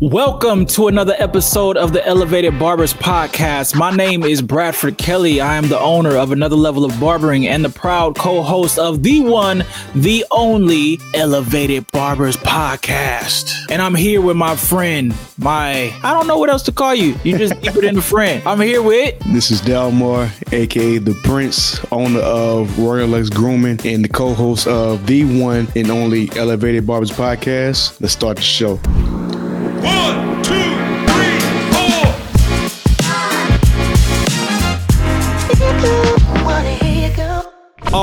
Welcome to another episode of the Elevated Barbers Podcast. My name is Bradford Kelly. I am the owner of Another Level of Barbering and the proud co host of the one, the only Elevated Barbers Podcast. And I'm here with my friend, my, I don't know what else to call you. You just keep it in the friend. I'm here with. This is Delmar, aka The Prince, owner of Royal X Grooming and the co host of the one and only Elevated Barbers Podcast. Let's start the show. One,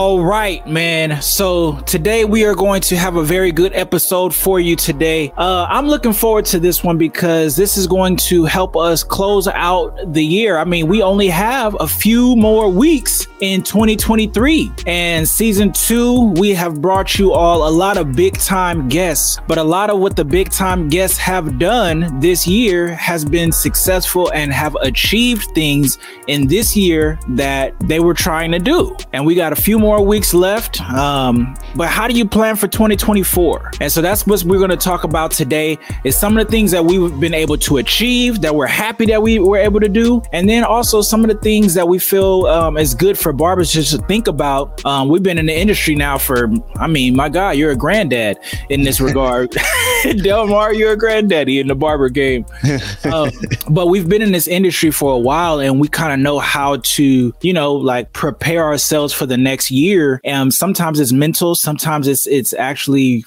All right, man. So today we are going to have a very good episode for you today. Uh, I'm looking forward to this one because this is going to help us close out the year. I mean, we only have a few more weeks in 2023, and season two, we have brought you all a lot of big time guests. But a lot of what the big time guests have done this year has been successful and have achieved things in this year that they were trying to do. And we got a few more weeks left. Um, but how do you plan for 2024? And so that's what we're going to talk about today is some of the things that we've been able to achieve that we're happy that we were able to do. And then also some of the things that we feel um, is good for barbers just to think about. Um, we've been in the industry now for, I mean, my God, you're a granddad in this regard. Delmar, you're a granddaddy in the barber game. Um, but we've been in this industry for a while and we kind of know how to, you know, like prepare ourselves for the next year. And sometimes it's mental, sometimes it's it's actually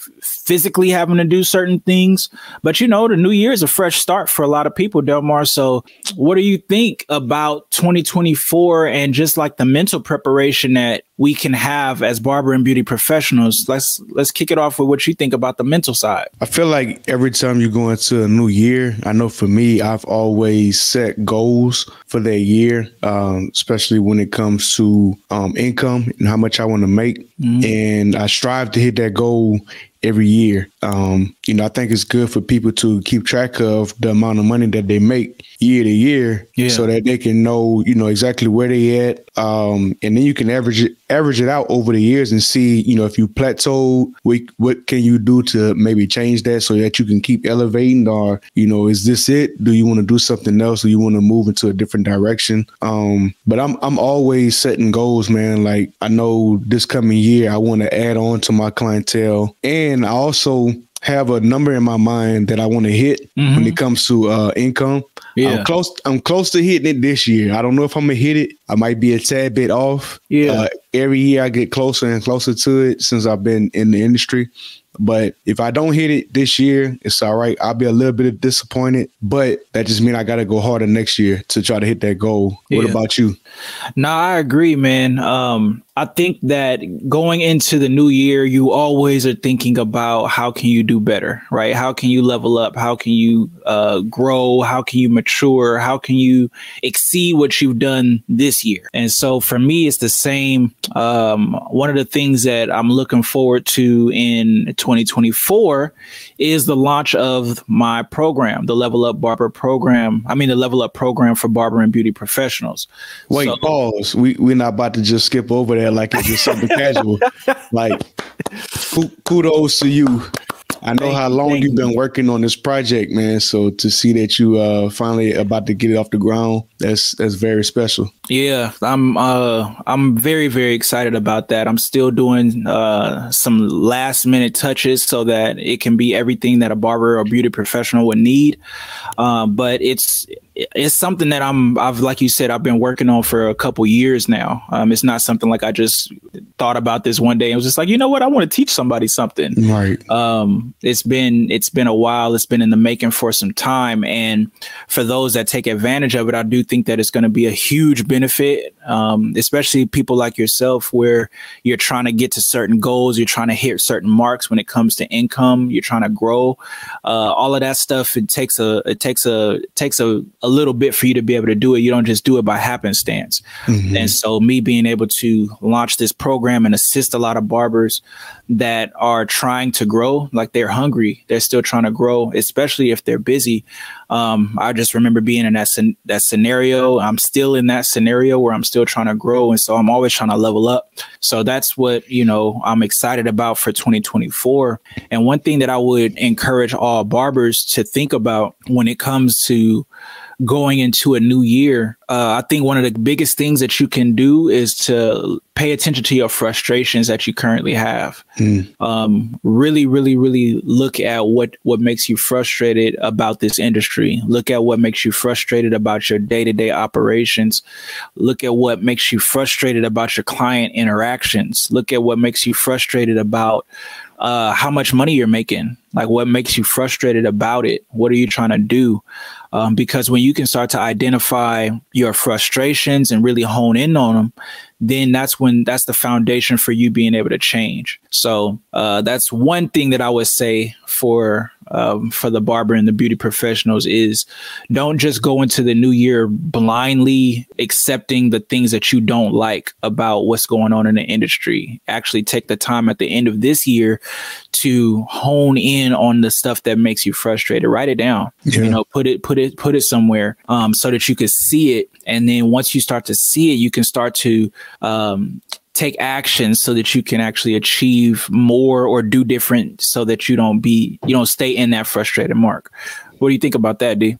physically having to do certain things. But you know, the new year is a fresh start for a lot of people, Delmar. So what do you think about 2024 and just like the mental preparation that we can have as barber and beauty professionals? Let's let's kick it off with what you think about the mental side. I feel like every time you go into a new year, I know for me, I've always set goals for that year, um, especially when it comes to um, income and how much I want to make. And I strive to hit that goal every year. Um, you know, I think it's good for people to keep track of the amount of money that they make year to year Yeah. so that they can know, you know, exactly where they at. Um, and then you can average it, average it out over the years and see, you know, if you plateau, what, what can you do to maybe change that so that you can keep elevating or, you know, is this it? Do you want to do something else? or you want to move into a different direction? Um, but I'm, I'm always setting goals, man. Like I know this coming year, I want to add on to my clientele and I also have a number in my mind that I want to hit when it comes to uh, income. Yeah. I'm close. I'm close to hitting it this year. I don't know if I'm gonna hit it. I might be a tad bit off. Yeah. Uh, every year I get closer and closer to it since I've been in the industry. But if I don't hit it this year, it's all right. I'll be a little bit disappointed, but that just means I got to go harder next year to try to hit that goal. What about you? No, I agree, man. Um, I think that going into the new year, you always are thinking about how can you do better, right? How can you level up? How can you uh, grow? How can you mature? How can you exceed what you've done this year? And so for me, it's the same. Um, one of the things that I'm looking forward to in 2024 is the launch of my program, the Level Up Barber program. I mean, the Level Up program for barber and beauty professionals. Wait, So- pause. We we're not about to just skip over that like it's just something casual. Like, kudos to you. I know how long thank you've been working on this project, man. So to see that you uh finally about to get it off the ground, that's that's very special. Yeah, I'm uh I'm very very excited about that. I'm still doing uh some last minute touches so that it can be everything that a barber or beauty professional would need. Um, but it's it's something that I'm I've like you said I've been working on for a couple years now. Um, it's not something like I just thought about this one day. It was just like you know what? I want to teach somebody something. Right. um it's been it's been a while. It's been in the making for some time. And for those that take advantage of it i do think that it's going to be a huge benefit. Um especially people like yourself where you're trying to get to certain goals. You're trying to hit certain marks when it comes to income. You're trying to grow. Uh all of that stuff it takes a it takes a takes a, a a little bit for you to be able to do it. You don't just do it by happenstance. Mm-hmm. And so, me being able to launch this program and assist a lot of barbers that are trying to grow, like they're hungry, they're still trying to grow, especially if they're busy. Um, I just remember being in that that scenario. I'm still in that scenario where I'm still trying to grow, and so I'm always trying to level up. So that's what you know I'm excited about for 2024. And one thing that I would encourage all barbers to think about when it comes to going into a new year, uh, I think one of the biggest things that you can do is to pay attention to your frustrations that you currently have. Mm. Um, really, really, really look at what what makes you frustrated about this industry. Look at what makes you frustrated about your day to day operations. Look at what makes you frustrated about your client interactions. Look at what makes you frustrated about uh, how much money you're making. Like, what makes you frustrated about it? What are you trying to do? Um, because when you can start to identify your frustrations and really hone in on them, then that's when that's the foundation for you being able to change. So uh, that's one thing that I would say for um, for the barber and the beauty professionals is don't just go into the new year blindly accepting the things that you don't like about what's going on in the industry. Actually, take the time at the end of this year to hone in on the stuff that makes you frustrated. Write it down. Yeah. You know, put it put it put it somewhere um, so that you can see it. And then once you start to see it, you can start to um, take action so that you can actually achieve more or do different so that you don't be you don't stay in that frustrated mark. What do you think about that d?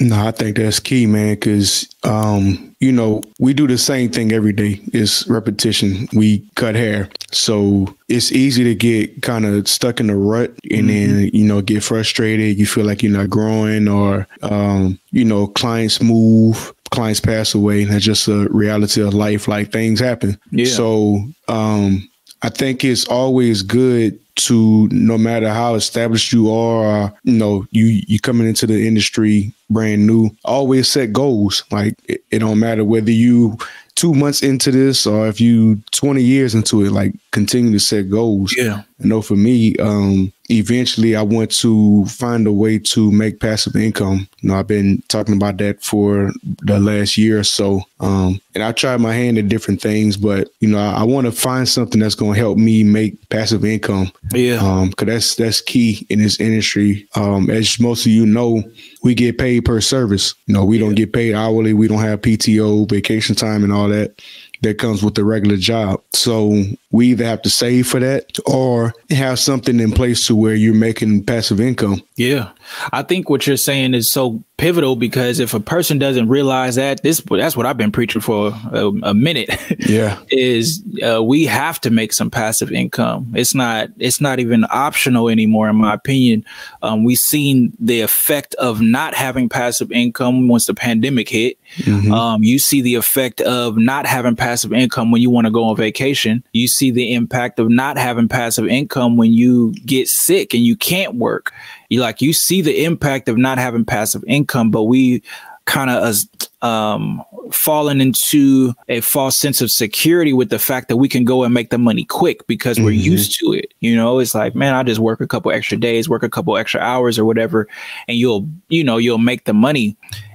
No i think that's key man because um you know we do the same thing every day. It's repetition. We cut hair. So it's easy to get kind of stuck in the rut and mm-hmm. then you know get frustrated. You feel like you're not growing or um you know clients move clients pass away. And that's just a reality of life. Like things happen. Yeah. So um, I think it's always good to no matter how established you are, you know, you you coming into the industry brand new, always set goals. Like it, it don't matter whether you two months into this or if you 20 years into it, like continue to set goals. Yeah. I know for me, um, eventually I want to find a way to make passive income. You know, I've been talking about that for the last year or so. Um, and I tried my hand at different things, but you know, I, I want to find something that's going to help me make passive income. Yeah. Um, cause that's, that's key in this industry. Um, as most of you know, we get paid per service. You know, we yeah. don't get paid hourly. We don't have PTO, vacation time and all that that comes with the regular job. So we either have to save for that or have something in place to where you're making passive income. Yeah. I think what you're saying is so pivotal because if a person doesn't realize that this that's what I've been preaching for a, a minute. Yeah. is uh, we have to make some passive income. It's not it's not even optional anymore in my opinion. Um, we've seen the effect of not having passive income once the pandemic hit. Mm-hmm. Um, you see the effect of not having passive income when you want to go on vacation. You see the impact of not having passive income when you get sick and you can't work you like you see the impact of not having passive income, but we kind of um, fallen into a false sense of security with the fact that we can go and make the money quick because we're mm-hmm. used to it. You know, it's like, man, I just work a couple extra days, work a couple extra hours or whatever, and you'll, you know, you'll make the money.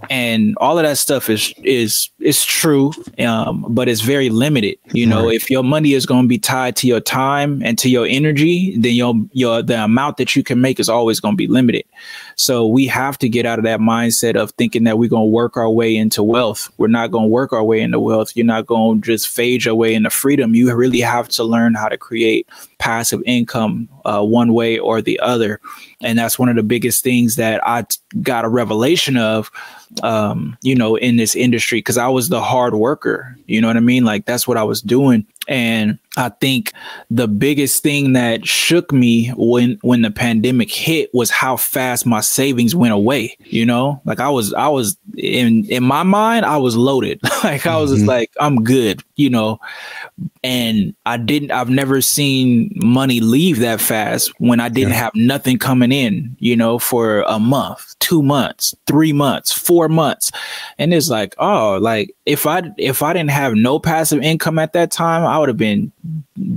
And all of that stuff is is is true, um, but it's very limited. You know, right. if your money is going to be tied to your time and to your energy, then your your the amount that you can make is always going to be limited. So we have to get out of that mindset of thinking that we're going to work our way into wealth. We're not going to work our way into wealth. You're not going to just fade your way into freedom. You really have to learn how to create passive income uh, one way or the other. And that's one of the biggest things that I got a revelation of, um, you know, in this industry because I was the hard worker. You know what I mean? Like that's what I was doing. And I think the biggest thing that shook me when when the pandemic hit was how fast my savings went away. You know, like I was I was in in my mind I was loaded. like I was mm-hmm. just like I'm good. You know, and I didn't. I've never seen money leave that fast when I didn't yeah. have nothing coming in. You know, for a month, two months, three months, four months, and it's like oh, like if I if I didn't have no passive income at that time, I would have been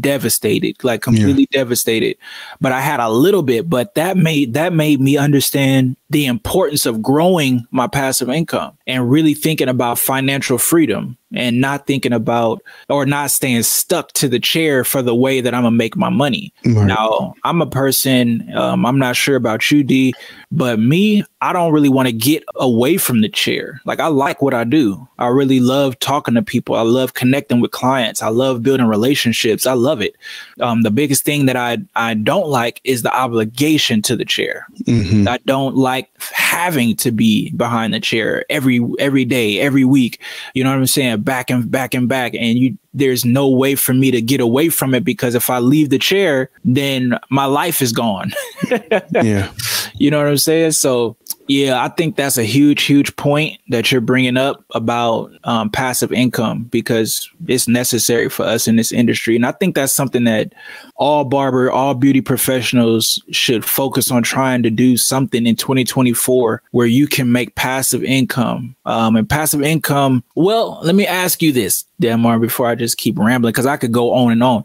devastated, like completely yeah. devastated. But I had a little bit, but that made that made me understand the importance of growing my passive income and really thinking about financial freedom and not thinking about or not staying stuck to the chair for the way that I'm gonna make my money. Right. Now, I'm a person, um, I'm not sure about you, D, but me, I don't really want to get away from the chair. Like, I like what I do. I really love talking to people. I love connecting with clients. I love building relationships. I love it. Um, the biggest thing that I, I don't like is the obligation to the chair. Mhm. I don't like having to be behind the chair every every day, every week. You know what I'm saying? Back and back and back. And you there's no way for me to get away from it because if I leave the chair, then my life is gone. Yeah. You know what I'm saying? So yeah, I think that's a huge, huge point that you're bringing up about um, passive income because it's necessary for us in this industry, and I think that's something that all barber, all beauty professionals should focus on trying to do something in 2024 where you can make passive income. Um, and passive income. Well, let me ask you this, Delmar, before I just keep rambling because I could go on and on.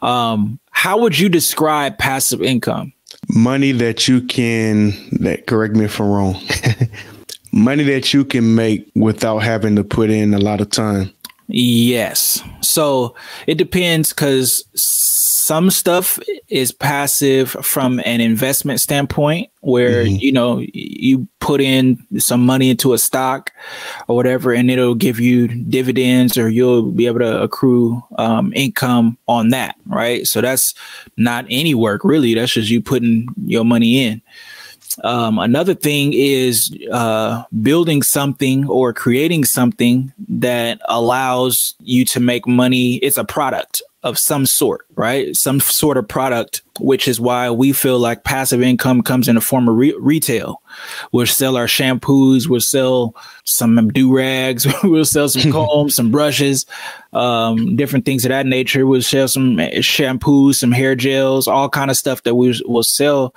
Um, how would you describe passive income? Money that you can that correct me if I'm wrong. money that you can make without having to put in a lot of time. Yes. So it depends because some stuff is passive from an investment standpoint, where Mhm. you know you put in some money into a stock or whatever, and it'll give you dividends, or you'll be able to accrue um, income on that, right? So that's not any work really. That's just you putting your money in. Um, another thing is uh, building something or creating something that allows you to make money. It's a product of some sort, right? Some sort of product, which is why we feel like passive income comes in the form of re- retail. We'll sell our shampoos, we'll sell some do rags, we'll sell some combs, some brushes, um, different things of that nature. We'll sell some shampoos, some hair gels, all kind of stuff that we will sell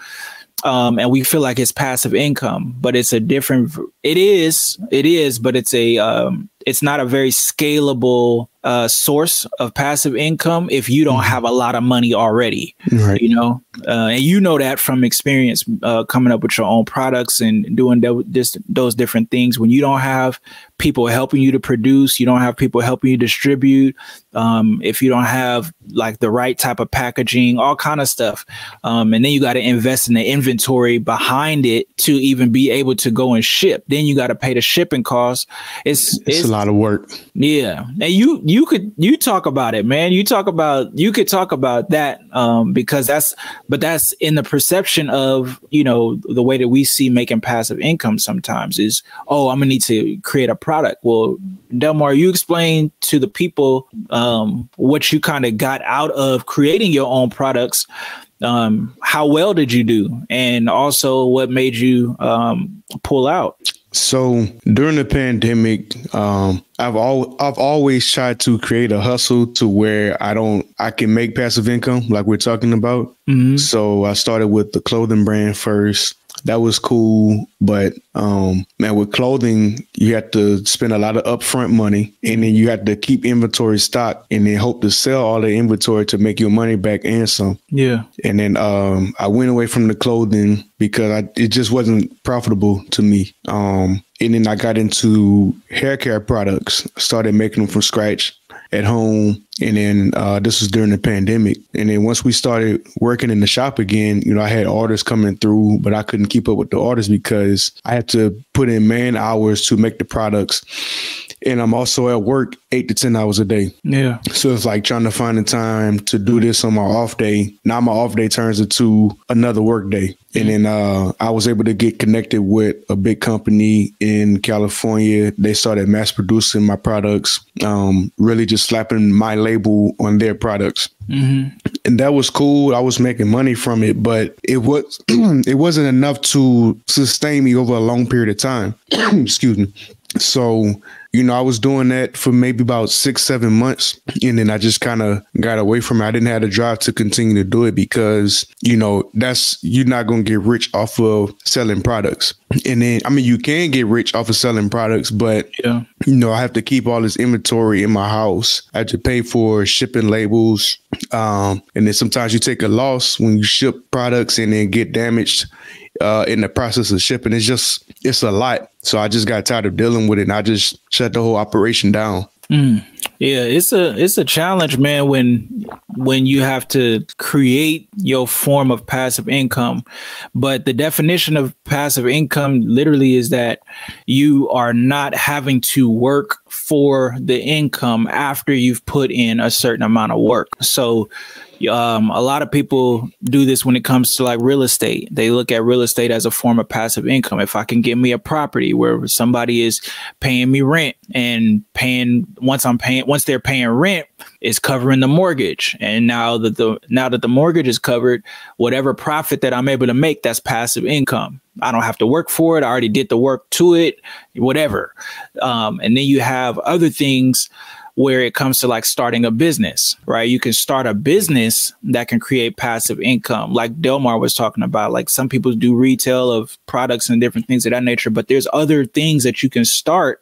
um, and we feel like it's passive income, but it's a different. It is, it is, but it's a. Um, it's not a very scalable uh, source of passive income if you don't have a lot of money already. Right. You know, uh, and you know that from experience uh, coming up with your own products and doing tho- this, those different things. When you don't have people helping you to produce, you don't have people helping you distribute. Um, if you don't have like the right type of packaging, all kind of stuff, um, and then you got to invest in the inventory behind it to even be able to go and ship. Then you got to pay the shipping costs. It's It's, a lot of work. yeah, and you you could you talk about it, man. You talk about you could talk about that um, because that's but that's in the perception of you know the way that we see making passive income sometimes is oh I'm gonna need to create a product. Well, Delmar, you explained to the people um, what you kind of got out of creating your own products. Um, how well did you do, and also what made you um, pull out? So during the pandemic, um, I've al- I've always tried to create a hustle to where I don't I can make passive income like we're talking about. Mhm. So I started with the clothing brand first. That was cool, but um, man, with clothing, you have to spend a lot of upfront money, and then you have to keep inventory stock, and then hope to sell all the inventory to make your money back and some. Yeah. And then um, I went away from the clothing because I, it just wasn't profitable to me. Um, and then I got into hair care products, started making them from scratch at home. And then uh, this was during the pandemic. And then once we started working in the shop again, you know, I had orders coming through, but I couldn't keep up with the orders because I had to put in man hours to make the products. And I'm also at work eight to 10 hours a day. Yeah. So it's like trying to find the time to do this on my off day. Now my off day turns into another work day. And then uh, I was able to get connected with a big company in California. They started mass producing my products, um, really just slapping my label on their products. hmm And that was cool. I was making money from it, but it was it wasn't enough to sustain me over a long period of time. Excuse me. So, you know, I was doing that for maybe about six, seven months. And then I just kind of got away from it. I didn't have the drive to continue to do it because, you know, that's, you're not going to get rich off of selling products. And then, I mean, you can get rich off of selling products, but Yeah. you know, I have to keep all this inventory in my house. I have to pay for shipping labels. Um, and then sometimes you take a loss when you ship products and then get damaged. Uh, in the process of shipping. It's just it's a lot. So I just got tired of dealing with it, and I just shut the whole operation down. Mm. Yeah, it's a it's a challenge, man. When when you have to create your form of passive income, but the definition of passive income literally is that you are not having to work for the income after you've put in a certain amount of work. So um, a lot of people do this when it comes to like real estate. They look at real estate as a form of passive income. If I can get me a property where somebody is paying me rent and paying once I'm paying once they're paying rent is covering the mortgage, and now that the now that the mortgage is covered, whatever profit that I'm able to make, that's passive income. I don't have to work for it. I already did the work to it, whatever. Um, and then you have other things where it comes to like starting a business, right? You can start a business that can create passive income, like Delmar was talking about. Like some people do retail of products and different things of that nature, but there's other things that you can start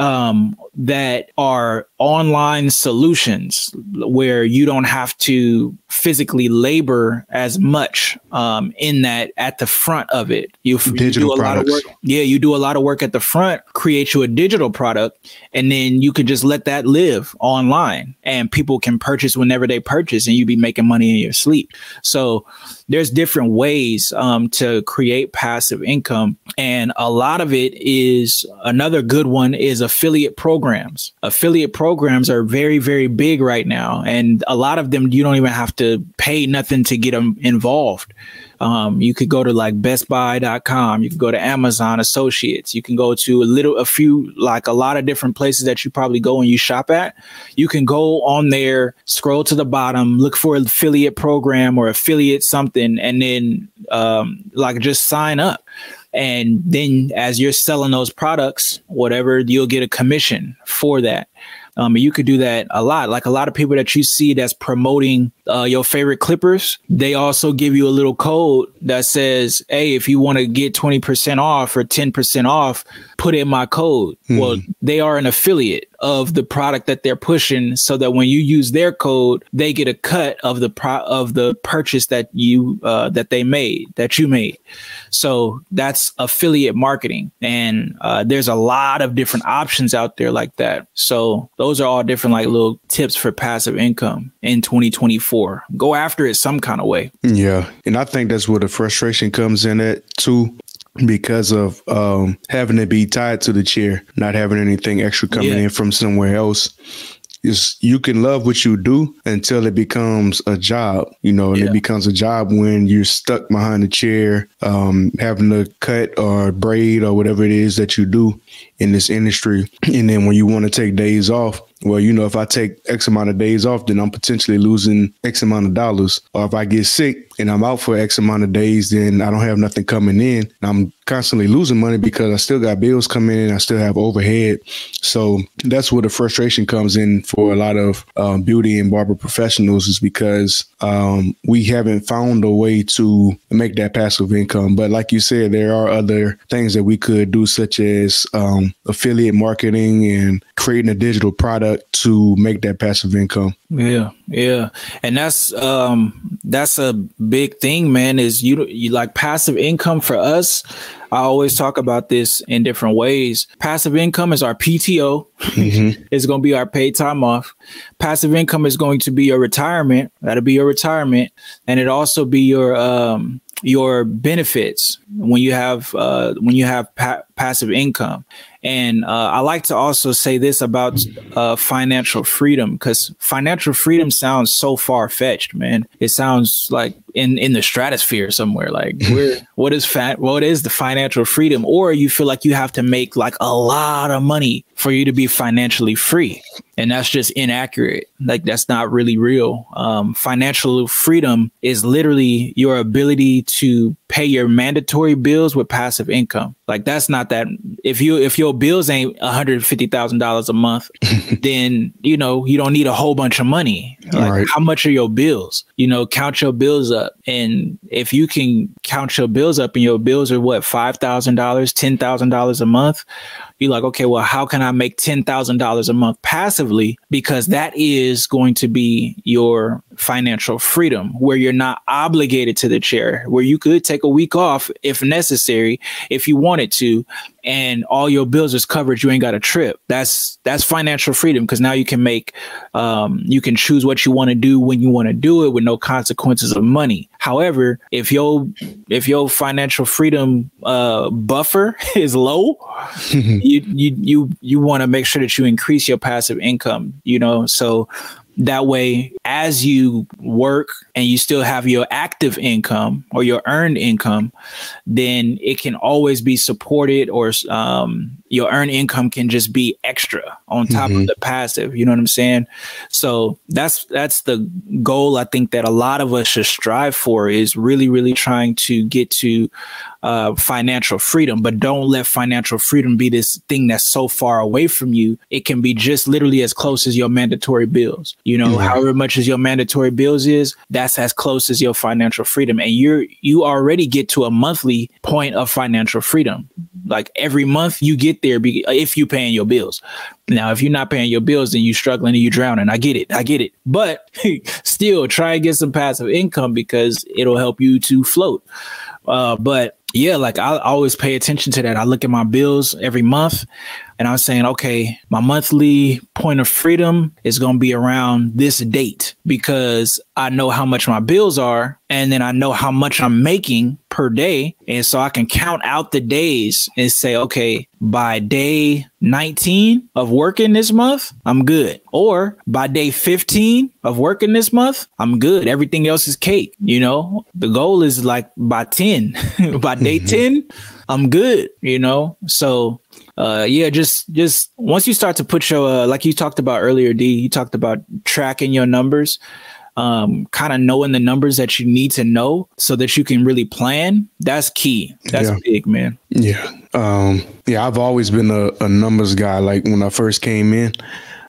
um, that are online solutions where you don't have to physically labor as much um, in that at the front of it. You, you do a products. lot of work. Yeah, you do a lot of work at the front, create you a digital product, and then you can just let that live online, and people can purchase whenever they purchase, and you be making money in your sleep. So there's different ways um, to create passive income, and a lot of it is another good one is affiliate programs. Affiliate programs are very very big right now, and a lot of them you don't even have to pay nothing to get them involved. Um, you could go to like bestbuy.com. You can go to Amazon Associates. You can go to a little, a few, like a lot of different places that you probably go and you shop at. You can go on there, scroll to the bottom, look for affiliate program or affiliate something, and then um, like just sign up. And then as you're selling those products, whatever, you'll get a commission for that. Um, you could do that a lot. Like a lot of people that you see that's promoting uh, your favorite Clippers, they also give you a little code that says, "Hey, if you want to get twenty percent off or ten percent off, put in my code." Hmm. Well, they are an affiliate of the product that they're pushing, so that when you use their code, they get a cut of the pro- of the purchase that you uh, that they made that you made. So that's affiliate marketing, and uh, there's a lot of different options out there like that. So those are all different like little tips for passive income in 2024 for. Go after it some kind of way. Yeah. And I think that's where the frustration comes in at too because of um, having to be tied to the chair, not having anything extra coming yeah. in from somewhere else is you can love what you do until it becomes a job, you know, and yeah. it becomes a job when you're stuck behind a chair, um, having to cut or braid or whatever it is that you do in this industry. And then when you want to take days off, well, you know, if I take X amount of days off, then I'm potentially losing X amount of dollars. Or if I get sick and I'm out for X amount of days, then I don't have nothing coming in. I'm constantly losing money because I still got bills coming in. I still have overhead. So that's where the frustration comes in for a lot of um, beauty and barber professionals is because um, we haven't found a way to make that passive income. But like you said, there are other things that we could do, such as um, affiliate marketing and creating a digital product to make that passive income. Yeah, yeah, and that's um that's a big thing, man. Is you you like passive income for us? I always talk about this in different ways. Passive income is our PTO. Mm-hmm. it's going to be our paid time off. Passive income is going to be your retirement. That'll be your retirement, and it also be your um your benefits when you have uh, when you have pa- passive income. And uh, I like to also say this about uh, financial freedom because financial freedom sounds so far fetched, man. It sounds like in in the stratosphere somewhere. Like, where what is fat? What is the financial freedom? Or you feel like you have to make like a lot of money for you to be financially free and that's just inaccurate like that's not really real um, financial freedom is literally your ability to pay your mandatory bills with passive income like that's not that if you if your bills ain't $150000 a month then you know you don't need a whole bunch of money like right. how much are your bills you know count your bills up and if you can count your bills up and your bills are what $5000 $10000 a month you're like, okay, well, how can I make $10,000 a month passively? Because that is going to be your financial freedom, where you're not obligated to the chair, where you could take a week off if necessary, if you wanted to, and all your bills is covered. You ain't got a trip. That's that's financial freedom because now you can make, um, you can choose what you want to do when you want to do it with no consequences of money. However, if your if your financial freedom uh, buffer is low, you you you you want to make sure that you increase your passive income. You know, so that way, as you work and you still have your active income or your earned income, then it can always be supported or um, your earned income can just be extra on top Mhm. of the passive. You know what I'm saying? So that's that's the goal I think that a lot of us should strive for is really, really trying to get to uh, financial freedom, but don't let financial freedom be this thing that's so far away from you. It can be just literally as close as your mandatory bills. You know, Right. however much as your mandatory bills is, that's as close as your financial freedom. And you're you already get to a monthly point of financial freedom. Like every month you get there be, if you're paying your bills. Now, if you're not paying your bills, then you're struggling and you're drowning. I get it. I get it. But still try and get some passive income because it'll help you to float. Uh, but yeah, like I always pay attention to that. I look at my bills every month and I'm saying, okay, my monthly point of freedom is going to be around this date because I know how much my bills are and then I know how much I'm making per day. And so I can count out the days and say, okay, by day 19 of working this month, I'm good. Or by day 15 of working this month, I'm good. Everything else is cake. You know, the goal is like by 10, by day mm-hmm. 10, I'm good, you know? So, uh, yeah, just, just once you start to put your, uh, like you talked about earlier, D, you talked about tracking your numbers, um, kind of knowing the numbers that you need to know so that you can really plan. That's key. That's Yeah. big, man. Yeah. Um, yeah, I've always been a, a numbers guy. Like when I first came in,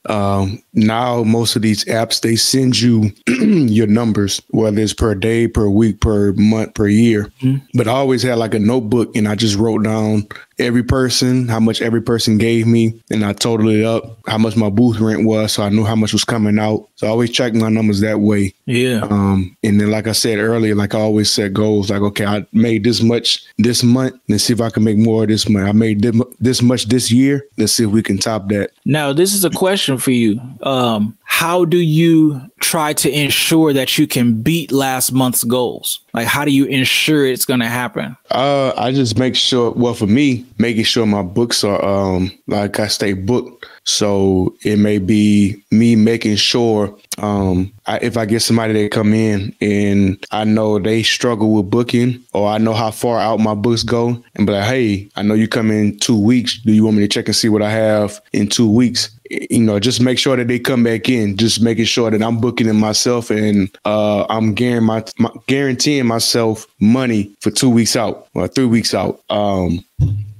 um, now most of these apps, they send you your numbers, whether it's per day, per week, per month, per year. But I always had like a notebook and I just wrote down every person, how much every person gave me. And I totaled it up, how much my booth rent was. So I knew how much was coming out. So I always check my numbers that way. Yeah. Um, and then, like I said earlier, like I always set goals. Like, okay, I made this much this month. Let's see if I can make more this month. I made this, this much this year. Let's see if we can top that. Now, this is a question for you. Um, how do you try to ensure that you can beat last month's goals? Like, how do you ensure it's going to happen? Uh, I just make sure. Well, for me, making sure my books are um like I stay booked. So it may be me making sure um I, if I get somebody that come in and I know they struggle with booking or I know how far out my books go and be like, hey, I know you come in two weeks. Do you want me to check and see what I have in two weeks? You know, just make sure that they come back in. Just making sure that I'm booking it myself and uh, I'm guaranteeing, my, my, guaranteeing myself money for two weeks out or three weeks out. Um,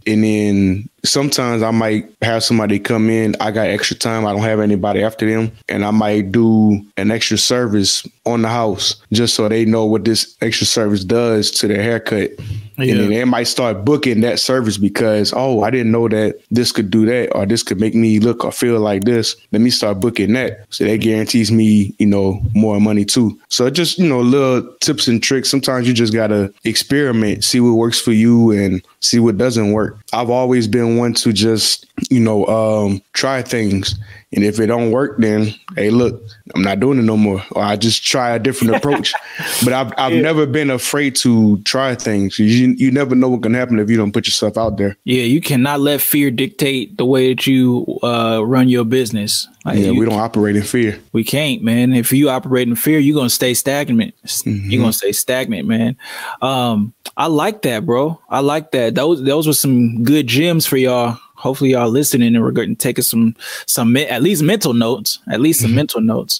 and then sometimes I might have somebody come in. I got extra time. I don't have anybody after them. And I might do an extra service on the house just so they know what this extra service does to their haircut. Yeah. And then they might start booking that service because, oh, I didn't know that this could do that or this could make me look or feel like this. Let me start booking that. So that guarantees me, you know, more money too. So just, you know, little tips and tricks. Sometimes you just got to experiment, see what works for you and see what doesn't work. I've always been one to just, you know, um, try things. And if it don't work, then hey, look, I'm not doing it no more. Or I just try a different approach. But I've I've never been afraid to try things. You you never know what can happen if you don't put yourself out there. Yeah, you cannot let fear dictate the way that you uh, run your business. Like, Yeah, you- we don't operate in fear. We can't, man. If you operate in fear, you're gonna stay stagnant. You're gonna stay stagnant, man. Um, I like that, bro. I like that. Those those were some good gems for y'all. Hopefully, y'all listening and we're going to take some some at least mental notes. At least some mental notes.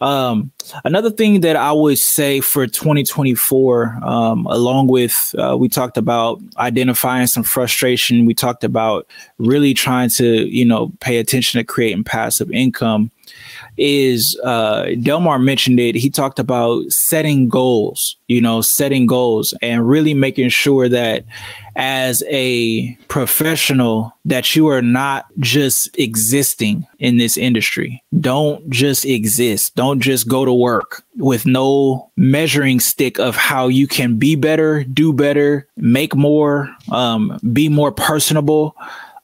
Um, another thing that I would say for 2024, um, along with uh, we talked about identifying some frustration, we talked about really trying to you know pay attention to creating passive income is uh, Delmar mentioned it. He talked about setting goals, you know, setting goals and really making sure that as a professional that you are not just existing in this industry. Don't just exist. Don't just go to work with no measuring stick of how you can be better, do better, make more, um, be more personable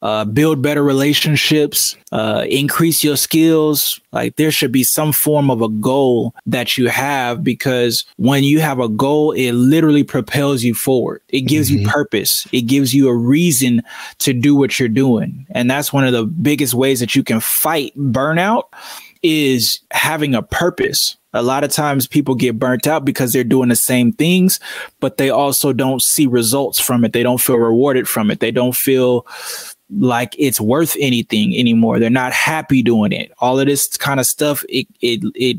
uh, build better relationships, uh, increase your skills. Like there should be some form of a goal that you have because when you have a goal, it literally propels you forward. It gives mm-hmm. you purpose. It gives you a reason to do what you're doing. And that's one of the biggest ways that you can fight burnout is having a purpose. A lot of times people get burnt out because they're doing the same things, but they also don't see results from it. They don't feel rewarded from it. They don't feel like it's worth anything anymore. They're not happy doing it. All of this kind of stuff, it it it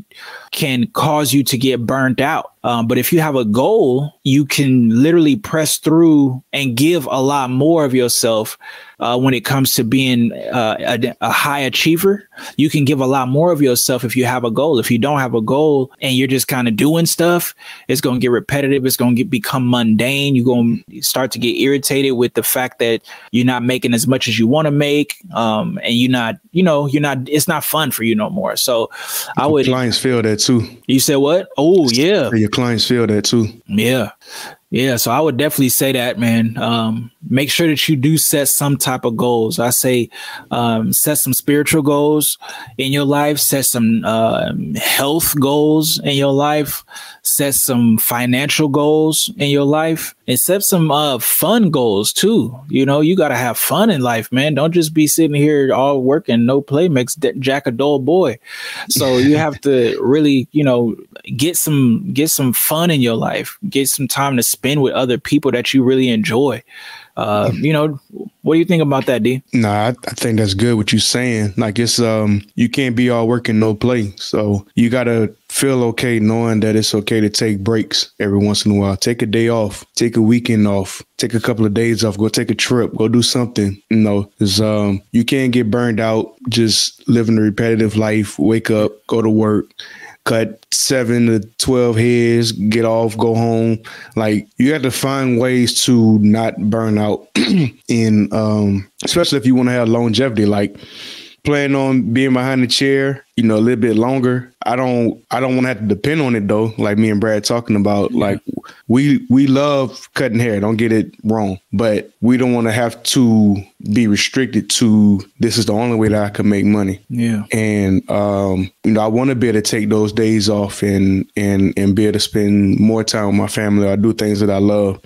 can cause you to get burnt out. Um, but if you have a goal, you can literally press through and give a lot more of yourself uh, when it comes to being uh, a, a, high achiever. You can give a lot more of yourself if you have a goal. If you don't have a goal and you're just kind of doing stuff, it's going to get repetitive. It's going to become mundane. You're going to start to get irritated with the fact that you're not making as much as you want to make, um, and you're not, you know, you're not. It's not fun for you no more. So, I would. Clients feel that too. You said what? Oh yeah. Your clients feel that too. Yeah. Yeah, so I would definitely say that, man. Um, make sure that you do set some type of goals. I say um, set some spiritual goals in your life, set some uh, health goals in your life, set some financial goals in your life and set some uh, fun goals too. You know, you got to have fun in life, man. Don't just be sitting here all working, no play makes Jack a dull boy. So you have to really, you know, get some get some fun in your life, get some time to spend with other people that you really enjoy. Uh, you know, what do you think about that, D? Nah, I, I, think that's good what you're saying. Like it's um you can't be all work and no play. So you gotta feel okay knowing that it's okay to take breaks every once in a while. Take a day off, take a weekend off, take a couple of days off, go take a trip, go do something. You know, because um you can't get burned out just living a repetitive life, wake up, go to work cut seven to 12 heads, get off, go home. Like you have to find ways to not burn out in, um, especially if you want to have longevity. Like plan on being behind the chair, you know, a little bit longer. I don't I don't want to have to depend on it though, like me and Brad talking about. Like we we love cutting hair, don't get it wrong. But we don't want to have to be restricted to this is the only way that I can make money. Yeah. And um, you know, I want to be able to take those days off and and and be able to spend more time with my family or do things that I love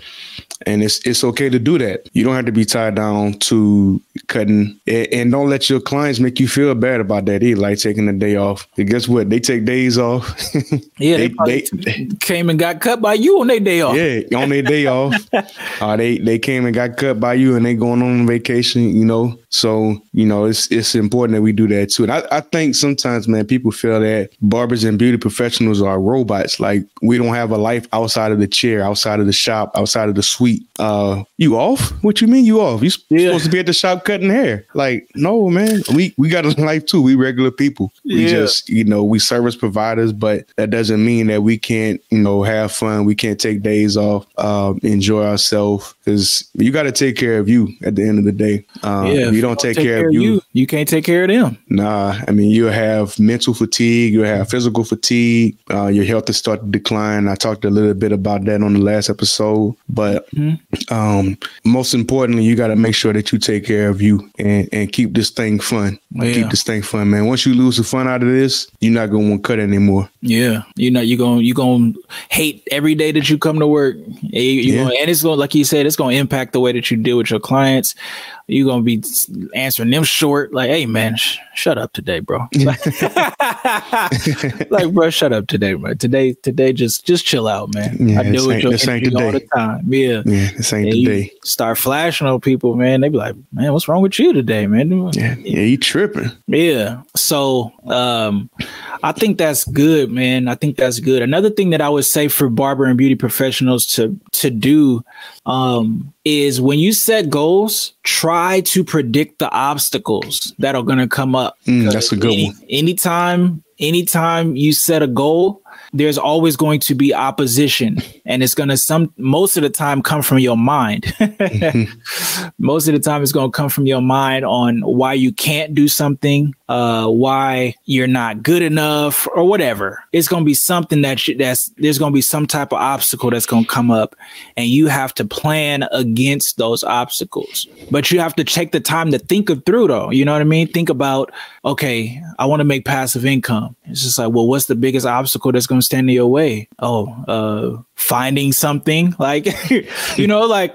and it's it's okay to do that. You don't have to be tied down to cutting, and don't let your clients make you feel bad about that either. Like taking a day off. And guess what? They take days off. yeah, they, they, they, came and got cut by you on their day off. Yeah, on their day off. Uh, they they came and got cut by you, and they going on vacation. You know, so you know it's it's important that we do that too. And I, I think sometimes, man, people feel that barbers and beauty professionals are robots. Like we don't have a life outside of the chair, outside of the shop, outside of the suite uh, you off? What you mean you off? You yeah. supposed to be at the shop cutting hair? Like, no, man. We we got a life too. We regular people. We yeah. just, you know, we service providers, but that doesn't mean that we can't, you know, have fun. We can't take days off, um, enjoy ourselves because you got to take care of you at the end of the day. Um, yeah, you don't take, take, care, care of you, you, you can't take care of them. Nah, I mean, you have mental fatigue, you have physical fatigue, uh, your health is starting to decline. I talked a little bit about that on the last episode, but mm-hmm. um, most importantly, you got to make sure that you take care of you and, and keep this thing fun. Yeah. Keep this thing fun, man. Once you lose the fun out of this, you're not gonna want to cut anymore. Yeah, you know you're gonna you're gonna hate every day that you come to work. You, yeah. gonna, and it's going like you said, it's going to impact the way that you deal with your clients. You gonna be answering them short. Like, hey man, sh- shut up today, bro. like, bro, shut up today, bro. Today, today, just just chill out, man. Yeah, I deal with your energy all the time. Yeah. Yeah, this ain't And the you day. start flashing on people, man. They be like, man, what's wrong with you today, man? Yeah, yeah, you tripping. Yeah. So um I think that's good, man. I think that's good. Another thing that I would say for barber and beauty professionals to to do um is when you set goals, try to predict the obstacles that are going to come up. Mm, that's a good Any- one. Anytime anytime you set a goal, there's always going to be opposition and it's going to some most of the time come from your mind. most of the time it's going to come from your mind on why you can't do something uh why you're not good enough or whatever. It's going to be something that you, that's there's going to be some type of obstacle that's going to come up and you have to plan against those obstacles. But you have to take the time to think it through though. You know what i mean? Think about okay i want to make passive income. It's just like well what's the biggest obstacle that's going to stand in your way? Oh uh finding something like you know like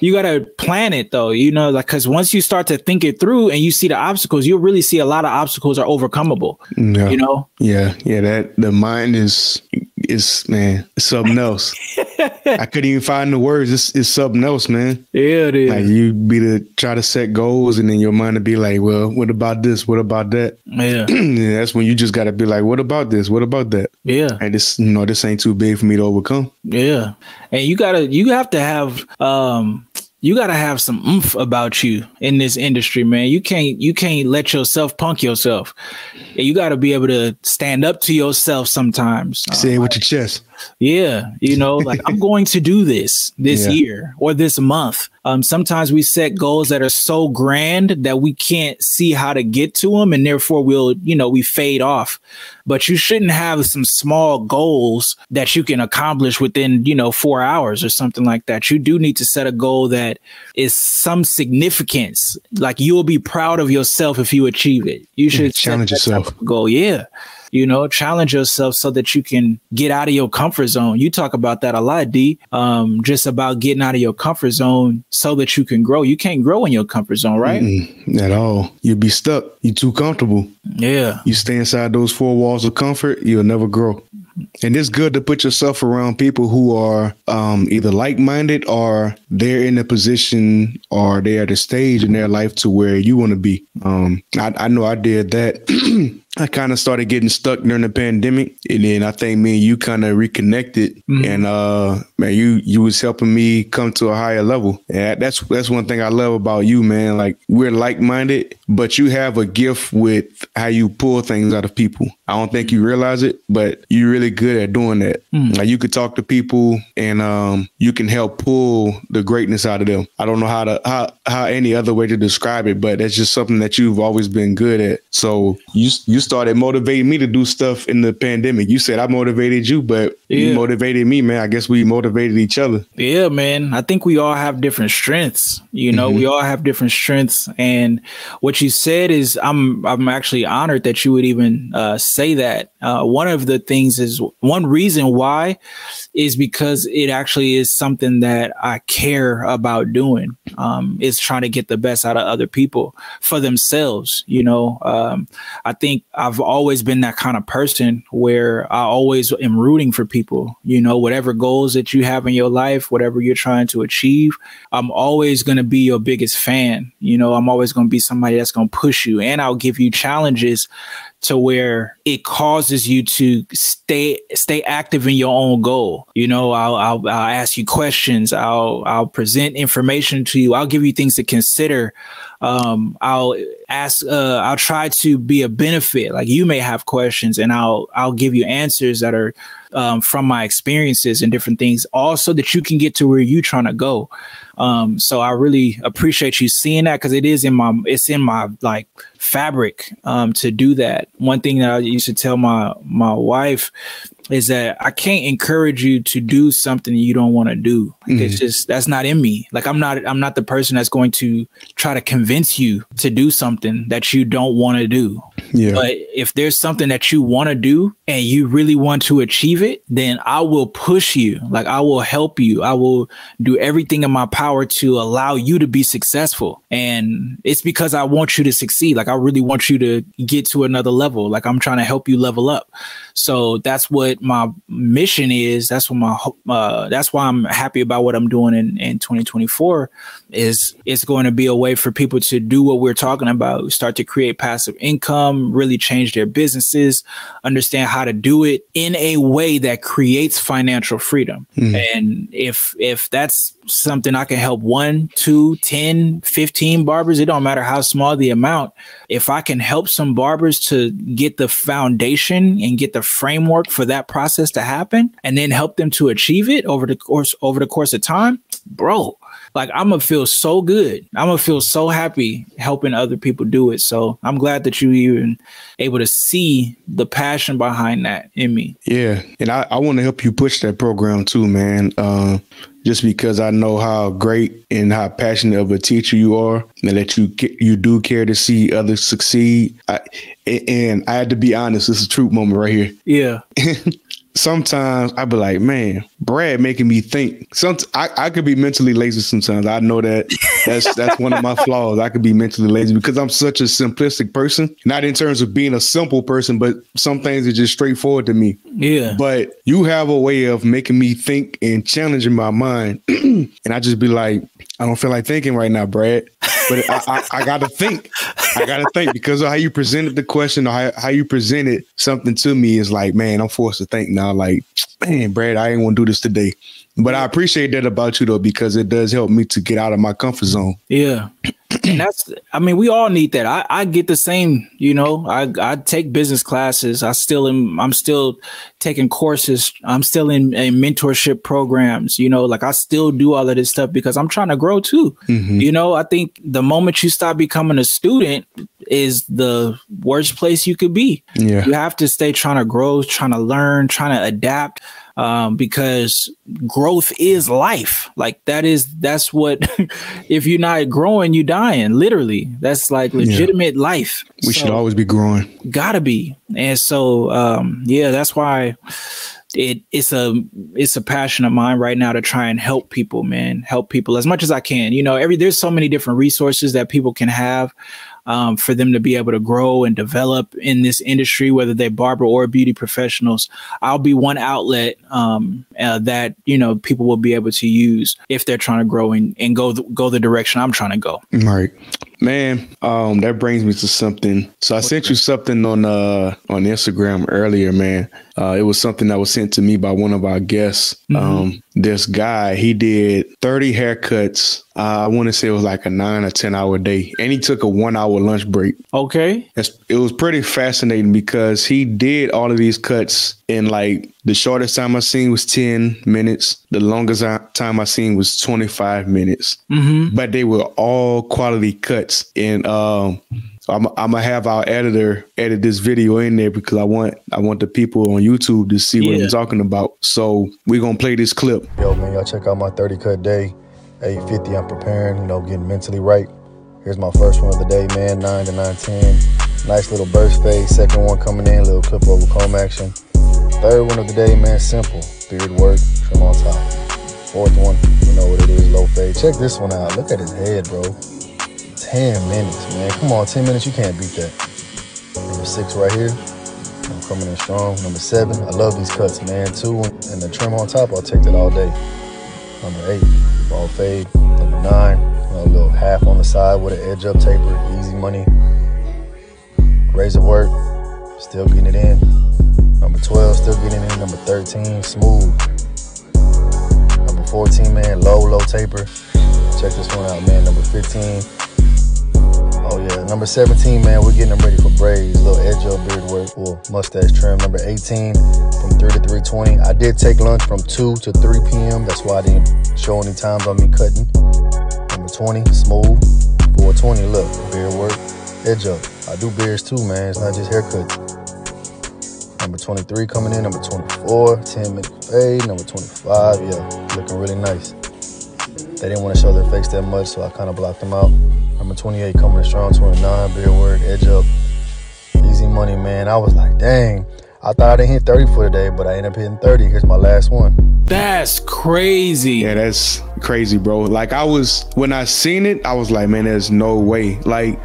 you got to plan it though you know like because once you start to think it through and you see the obstacles you'll really see a lot of obstacles are overcomable Yeah, you know yeah, yeah. That the mind is is man, it's something else. I couldn't even find the words. It's, it's something else, man. yeah it is Like you be to try to set goals, and then your mind to be like, well, what about this? What about that? yeah that's when you just got to be like, what about this? What about that? yeah And this, you know, this ain't too big for me to overcome. Yeah. And you gotta you have to have um you gotta have some oomph about you in this industry, man. You can't you can't let yourself punk yourself. And You gotta be able to stand up to yourself sometimes. Say it with your chest. Yeah, you know, like I'm going to do this this Yeah. year or this month. Um, sometimes we set goals that are so grand that we can't see how to get to them, and therefore we'll, you know, we fade off. But you shouldn't have some small goals that you can accomplish within, you know, four hours or something like that. You do need to set a goal that is some significance. Like you will be proud of yourself if you achieve it. You should challenge yourself. goal. Yeah you know challenge yourself so that you can get out of your comfort zone you talk about that a lot d um just about getting out of your comfort zone so that you can grow you can't grow in your comfort zone right Mm, at all. you'd be stuck. you're too comfortable. yeah You stay inside those four walls of comfort, you'll never grow. And it's good to put yourself around people who are um, either like minded or they're in a position or they're at a stage in their life to where you want to be. Um, I, I know I did that. I kind of started getting stuck during the pandemic, and then I think me and you kind of reconnected, and uh, man, you you was helping me come to a higher level. And that's that's one thing I love about you, man. Like we're like minded, but you have a gift with how you pull things out of people. I don't think you realize it, but you're really good at doing that. Like you could talk to people, and um, you can help pull the greatness out of them. I don't know how to how how any other way to describe it, but that's just something that you've always been good at. So you you started motivating me to do stuff in the pandemic. You said I motivated you, but you motivated me, man. I guess we motivated each other. Yeah, man. I think we all have different strengths. You know, we all have different strengths. And what you said is, I'm I'm actually honored that you would even uh, say that. Uh, one of the things is one reason why is because it actually is something that I care about doing. Um, is trying to get the best out of other people for themselves. You know, um, I think I've always been that kind of person where I always am rooting for people. You know, whatever goals that you have in your life, whatever you're trying to achieve, I'm always going to be your biggest fan. You know, I'm always going to be somebody that's going to push you and I'll give you challenges to where it causes you to stay stay active in your own goal. You know, I'll I'll, I'll ask you questions. I'll I'll present information to you. I'll give you things to consider. Um, I'll ask. Uh, I'll try to be a benefit. Like you may have questions, and I'll I'll give you answers that are um, from my experiences and different things, also that you can get to where you're trying to go. Um, so I really appreciate you seeing that because it is in my it's in my like fabric um, to do that. One thing that I used to tell my my wife is that I can't encourage you to do something you don't want to do. Like, It's mm. just that's not in me. Like I'm not I'm not the person that's going to try to convince you to do something that you don't want to do. Yeah. But if there's something that you want to do and you really want to achieve it, then I will push you. Like I will help you. I will do everything in my power to allow you to be successful. And it's because I want you to succeed. Like I really want you to get to another level. Like I'm trying to help you level up. So that's what my mission is. That's what my uh, that's why I'm happy about what I'm doing in in 2024 is it's going to be a way for people to do what we're talking about, start to create passive income, really change their businesses, understand how to do it in a way that creates financial freedom. And if if that's something I can help one, two, 10, 15 barbers, it don't matter how small the amount. If I can help some barbers to get the foundation and get the framework for that process to happen and then help them to achieve it over the course over the course of time, bro, like I'm gonna feel so good. I'm gonna feel so happy helping other people do it. So I'm glad that you even able to see the passion behind that in me. Yeah, and I, I want to help you push that program too, man. Um, just because I know how great and how passionate of a teacher you are, and that you you do care to see others succeed. I, and I had to be honest. This is a true moment right here. Yeah. Sometimes I'd be like, man, Brad making me think. Some I, I could be mentally lazy sometimes. I know that that's that's one of my flaws. I could be mentally lazy because I'm such a simplistic person. Not in terms of being a simple person, but some things are just straightforward to me. Yeah. But you have a way of making me think and challenging my mind. and I just be like, I don't feel like thinking right now, Brad. But I, I, I gotta think. I gotta think because of how you presented the question or how, how you presented something to me is like, man, I'm forced to think now. Like, man, Brad, I ain't want to do this today. But I appreciate that about you though, because it does help me to get out of my comfort zone. Yeah. and that's I mean, we all need that. I, I get the same, you know. I I take business classes. I still am I'm still taking courses. I'm still in, in mentorship programs, you know, like I still do all of this stuff because I'm trying to grow too. Mm-hmm. You know, I think the moment you stop becoming a student is the worst place you could be. Yeah. You have to stay trying to grow, trying to learn, trying to adapt um, because growth is life. Like that is that's what if you're not growing, you're dying. Literally, that's like legitimate life. We should always be growing. gotta be. And so, um, yeah, that's why it it's a it's a passion of mine right now to try and help people, man, help people as much as I can. You know, every there's so many different resources that people can have um, for them to be able to grow and develop in this industry, whether they're barber or beauty professionals. I'll be one outlet um, uh, that you know people will be able to use if they're trying to grow and, and go the, go the direction I'm trying to go. Right. Man, um, that brings me to something. So I sent you something on uh on Instagram earlier, man. Uh it was something that was sent to me by one of our guests. Um this guy, he did 30 haircuts. Uh, I want to say it was like a nine or ten hour day. And he took a one hour lunch break. Okay. It's, it was pretty fascinating because he did all of these cuts in like the shortest time I seen was 10 minutes. The longest time I seen was 25 minutes. Mm-hmm. But they were all quality cuts. And um I'm, I'm gonna have our editor edit this video in there because I want I want the people on YouTube to see what Yeah. I'm talking about. So we're gonna play this clip. Yo, man, y'all check out my 30 cut day. 850, I'm preparing, you know, getting mentally right. Here's my first one of the day, man, 9 to 910. Nice little burst fade. Second one coming in, little clip over comb action. Third one of the day, man, simple. Beard work, trim on top. Fourth one, you know what it is, low fade. Check this one out. Look at his head, bro. 10 minutes, man. Come on, 10 minutes, you can't beat that. Number six right here. I'm coming in strong. Number seven, I love these cuts, man. Two and the trim on top, I'll take that all day. Number eight, ball fade. Number nine, a little half on the side with an edge up taper, easy money. Razor work, still getting it in. Number 12, still getting it in. Number 13, smooth. Number 14, man, low, low taper. Check this one out, man. Number 15, Oh yeah, number 17, man, we're getting them ready for braids, little edge up beard work, or mustache trim. Number 18, from 3 to 3:20. I did take lunch from 2 to 3 p.m. That's why I didn't show any times on me cutting. Number 20, smooth. 420, look, beard work, edge up. I do beards too, man. It's not just haircut. Number 23 coming in. Number 24, 10 minute fade. Number 25, yeah, looking really nice. They didn't want to show their face that much, so I kind of blocked them out. Number 28 coming in strong, 29, beard work, edge up. Easy easy money, man. I was like, dang. I thought I didn't hit 30 for the day, but I ended up hitting 30. Here's my last one. That's crazy. Yeah, that's crazy, bro. Like I was when I seen it, I was like, man, there's no way. Like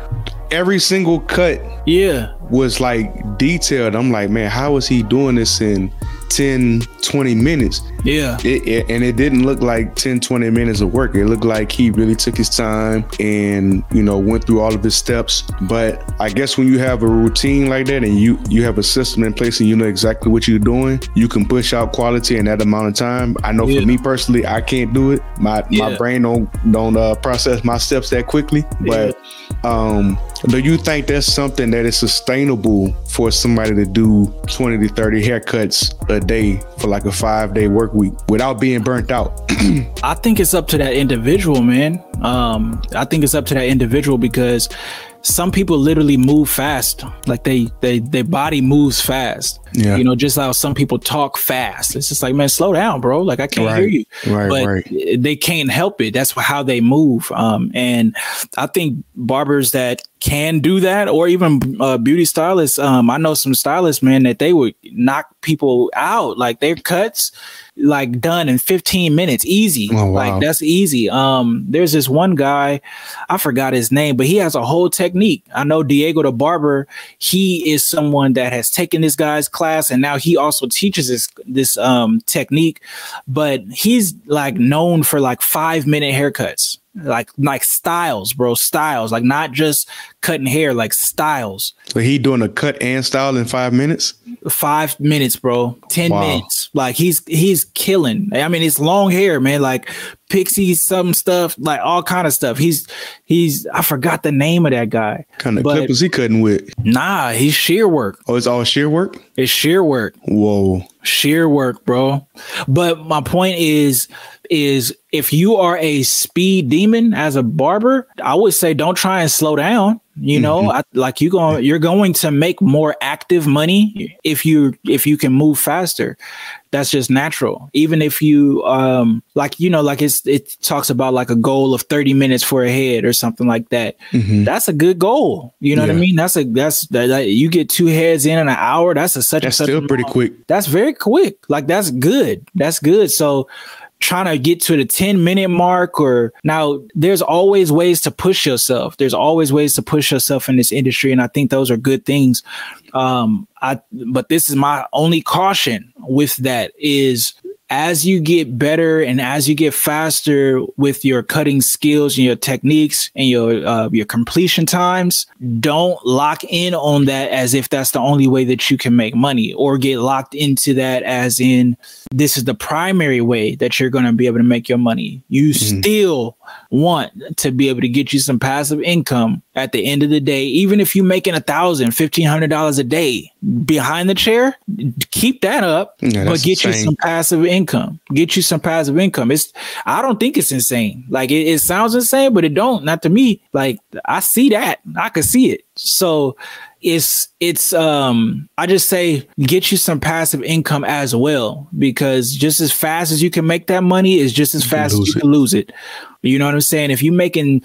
every single cut Yeah. was like detailed. I'm like, man, how is he doing this in 10, 20 minutes? Yeah. It, it- and it didn't look like 10, 20 minutes of work. It looked like he really took his time and, you know, went through all of his steps. But I guess when you have a routine like that and you you have a system in place and you know exactly what you're doing, you can push out quality in that amount of time. I know Yeah. for me personally, I can't do it. My my brain don't don't uh, process my steps that quickly. But um do you think that's something that is sustainable for somebody to do 20 to 30 haircuts a day for like a five day work week without being burnt out? I think it's up to that individual, man. Um, I think it's up to that individual because some people literally move fast. Like they they their body moves fast. Yeah. You know, just how some people talk fast. It's just like, man, slow down, bro. Like I can't hear you. Right, but right. they can't help it. That's how they move. Um, and I think barbers that can do that, or even uh, beauty stylists. Um, I know some stylists, man, that they would knock people out. Like their cuts, like done in 15 minutes, easy. Oh, wow. Like that's easy. Um, there's this one guy, I forgot his name, but he has a whole technique. I know Diego the barber. He is someone that has taken this guy's class, and now he also teaches this this um technique. But he's like known for like five minute haircuts, like like styles, bro, styles, like not just cutting hair, like styles. So he doing a cut and style in five minutes? Five minutes, bro. Ten Wow. minutes. Like he's he's killing. I mean, it's long hair, man. Like pixie, some stuff, like all kind of stuff. He's he's. I forgot the name of that guy. kind of clip is he cutting with? Nah, he's shear work. Oh, it's all shear work? It's shear work. Whoa. shear work bro but my point is is if you are a speed demon as a barber i would say don't try and slow down you know? I, like you going you're going to make more active money if you if you can move faster. That's just natural. Even if you um like you know like it's it talks about like a goal of 30 minutes for a head or something like that. That's a good goal. You know what i mean? That's a that's that, that- you get two heads in in an hour that's a such That's and such still a pretty long- quick. that's very quick. Like that's good. That's good. So trying to get to the 10 minute mark or now there's always ways to push yourself. There's always ways to push yourself in this industry. And I think those are good things. Um, I but this is my only caution with that is as you get better and as you get faster with your cutting skills and your techniques and your uh, your completion times, don't lock in on that as if that's the only way that you can make money, or get locked into that as in this is the primary way that you're going to be able to make your money. You still want to be able to get you some passive income at the end of the day, even if you're making a thousand, fifteen hundred dollars a day behind the chair, keep that up, Yeah, but get you some passive income. Get you some passive income. It's I don't think it's insane. Like it, it sounds insane, but it don't. Not to me. Like I see that. I can see it. So it's it's um I just say get you some passive income as well because just as fast as you can make that money is just as fast as you it. can lose it. You know what I'm saying? If you're making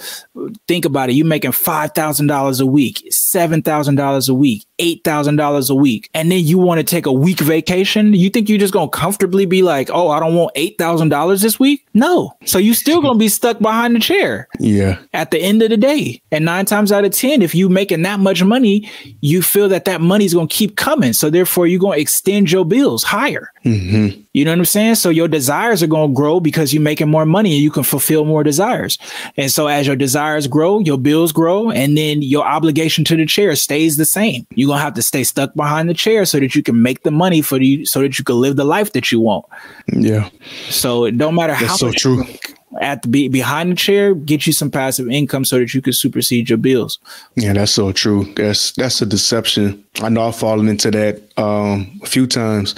think about it, you're making five thousand dollars a week, seven thousand dollars a week, eight thousand dollars a week, and then you want to take a week vacation, you think you're just gonna comfortably be like, oh, I don't want eight thousand dollars this week? No. So you still gonna be stuck behind the chair Yeah. at the end of the day. And nine times out of 10, if you making that much money, you feel that that money's going to keep coming. So therefore, you're going to extend your bills higher. Mm-hmm. You know what I'm saying? So your desires are going to grow because you're making more money and you can fulfill more desires. And so as your desires grow, your bills grow, and then your obligation to the chair stays the same. You're to have to stay stuck behind the chair so that you can make the money for you, so that you can live the life that you want. Yeah. So it don't matter how so true. at the be behind the chair, get you some passive income so that you can supersede your bills. Yeah, that's so true. That's that's a deception. I know I've fallen into that um, a few times.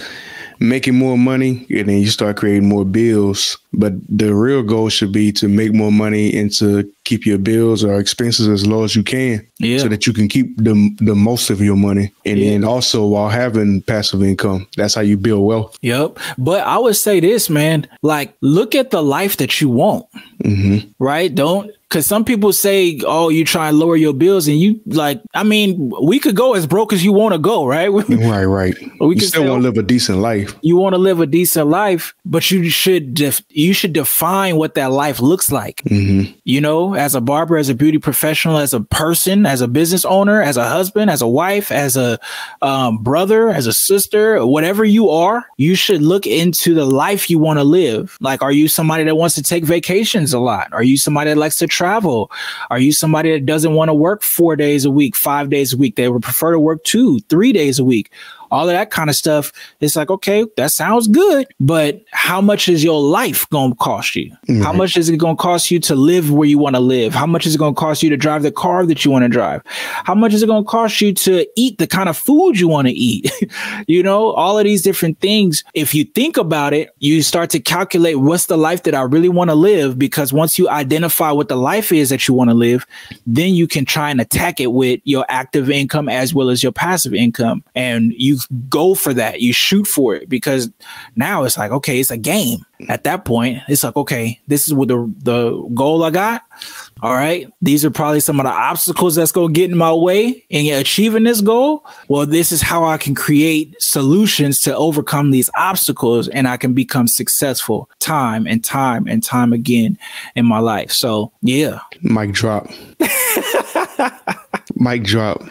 Making more money, and then you start creating more bills But the real goal should be to make more money and to keep your bills or expenses as low as you can, Yeah. so that you can keep the the most of your money, and Yeah. then also while having passive income, that's how you build wealth. Yep. But I would say this, man, like look at the life that you want, hmm right? Don't because some people say, "Oh, you try and lower your bills," and you like. I mean, we could go as broke as you want to go, right? Right, right. We you still want to live a decent life. you want to live a decent life, but you should def- you should define what that life looks like. hmm You know, as a barber, as a beauty professional, as a person, as a business owner, as a husband, as a wife, as a um, brother, as a sister, whatever you are, you should look into the life you want to live. Like, are you somebody that wants to take vacations a lot? Are you somebody that likes to travel? Are you somebody that doesn't want to work four days a week, five days a week? They would prefer to work two, three days a week all of that kind of stuff. It's like, okay, that sounds good, but how much is your life going to cost you? How much is it going to cost you to live where you want to live? How much is it going to cost you to drive the car that you want to drive? How much is it going to cost you to eat the kind of food you want to eat? you know, all of these different things. If you think about it, you start to calculate what's the life that I really want to live because once you identify what the life is that you want to live, then you can try and attack it with your active income as well as your passive income. And you go for that, you shoot for it because now it's like, okay, it's a game. At that point, it's like, okay, this is what the, the goal I got. All right. These are probably some of the obstacles that's going to get in my way in achieving this goal. Well, this is how I can create solutions to overcome these obstacles and I can become successful time and time and time again in my life. So, yeah. Mic drop. Mic drop.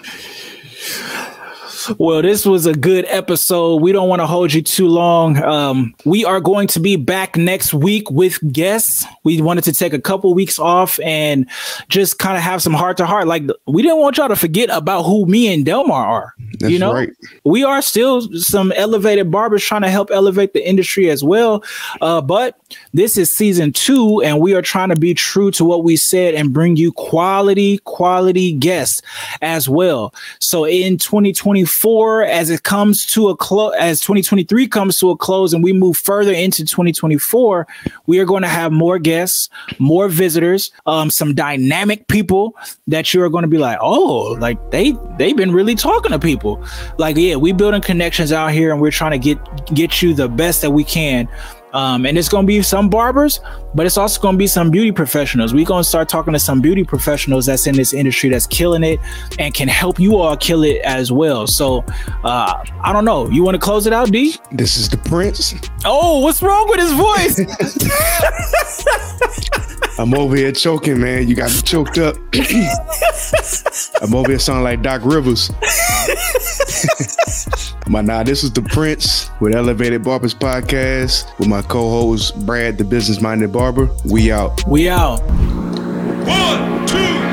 Well, this was a good episode. We don't want to hold you too long. Um, we are going to be back next week with guests. We wanted to take a couple weeks off and just kind of have some heart to heart. Like we didn't want y'all to forget about who me and Delmar are. That's you know, right. we are still some elevated barbers trying to help elevate the industry as well. Uh, but this is season two, and we are trying to be true to what we said and bring you quality, quality guests as well. So in 2024, as it comes to a close, as 2023 comes to a close, and we move further into 2024, we are going to have more guests, more visitors, um, some dynamic people that you are going to be like, oh, like they they've been really talking to people. Like, yeah, we building connections out here, and we're trying to get get you the best that we can. Um, and it's going to be some barbers, but it's also going to be some beauty professionals. We're going to start talking to some beauty professionals that's in this industry that's killing it and can help you all kill it as well. So, uh, I don't know. You want to close it out, D? This is the Prince. Oh, what's wrong with his voice? I'm over here choking, man. You got me choked up. I'm over here sounding like Doc Rivers. my nah, this is the Prince with Elevated Barbers Podcast with my co-host Brad, the business-minded barber. We out. we out. One, two,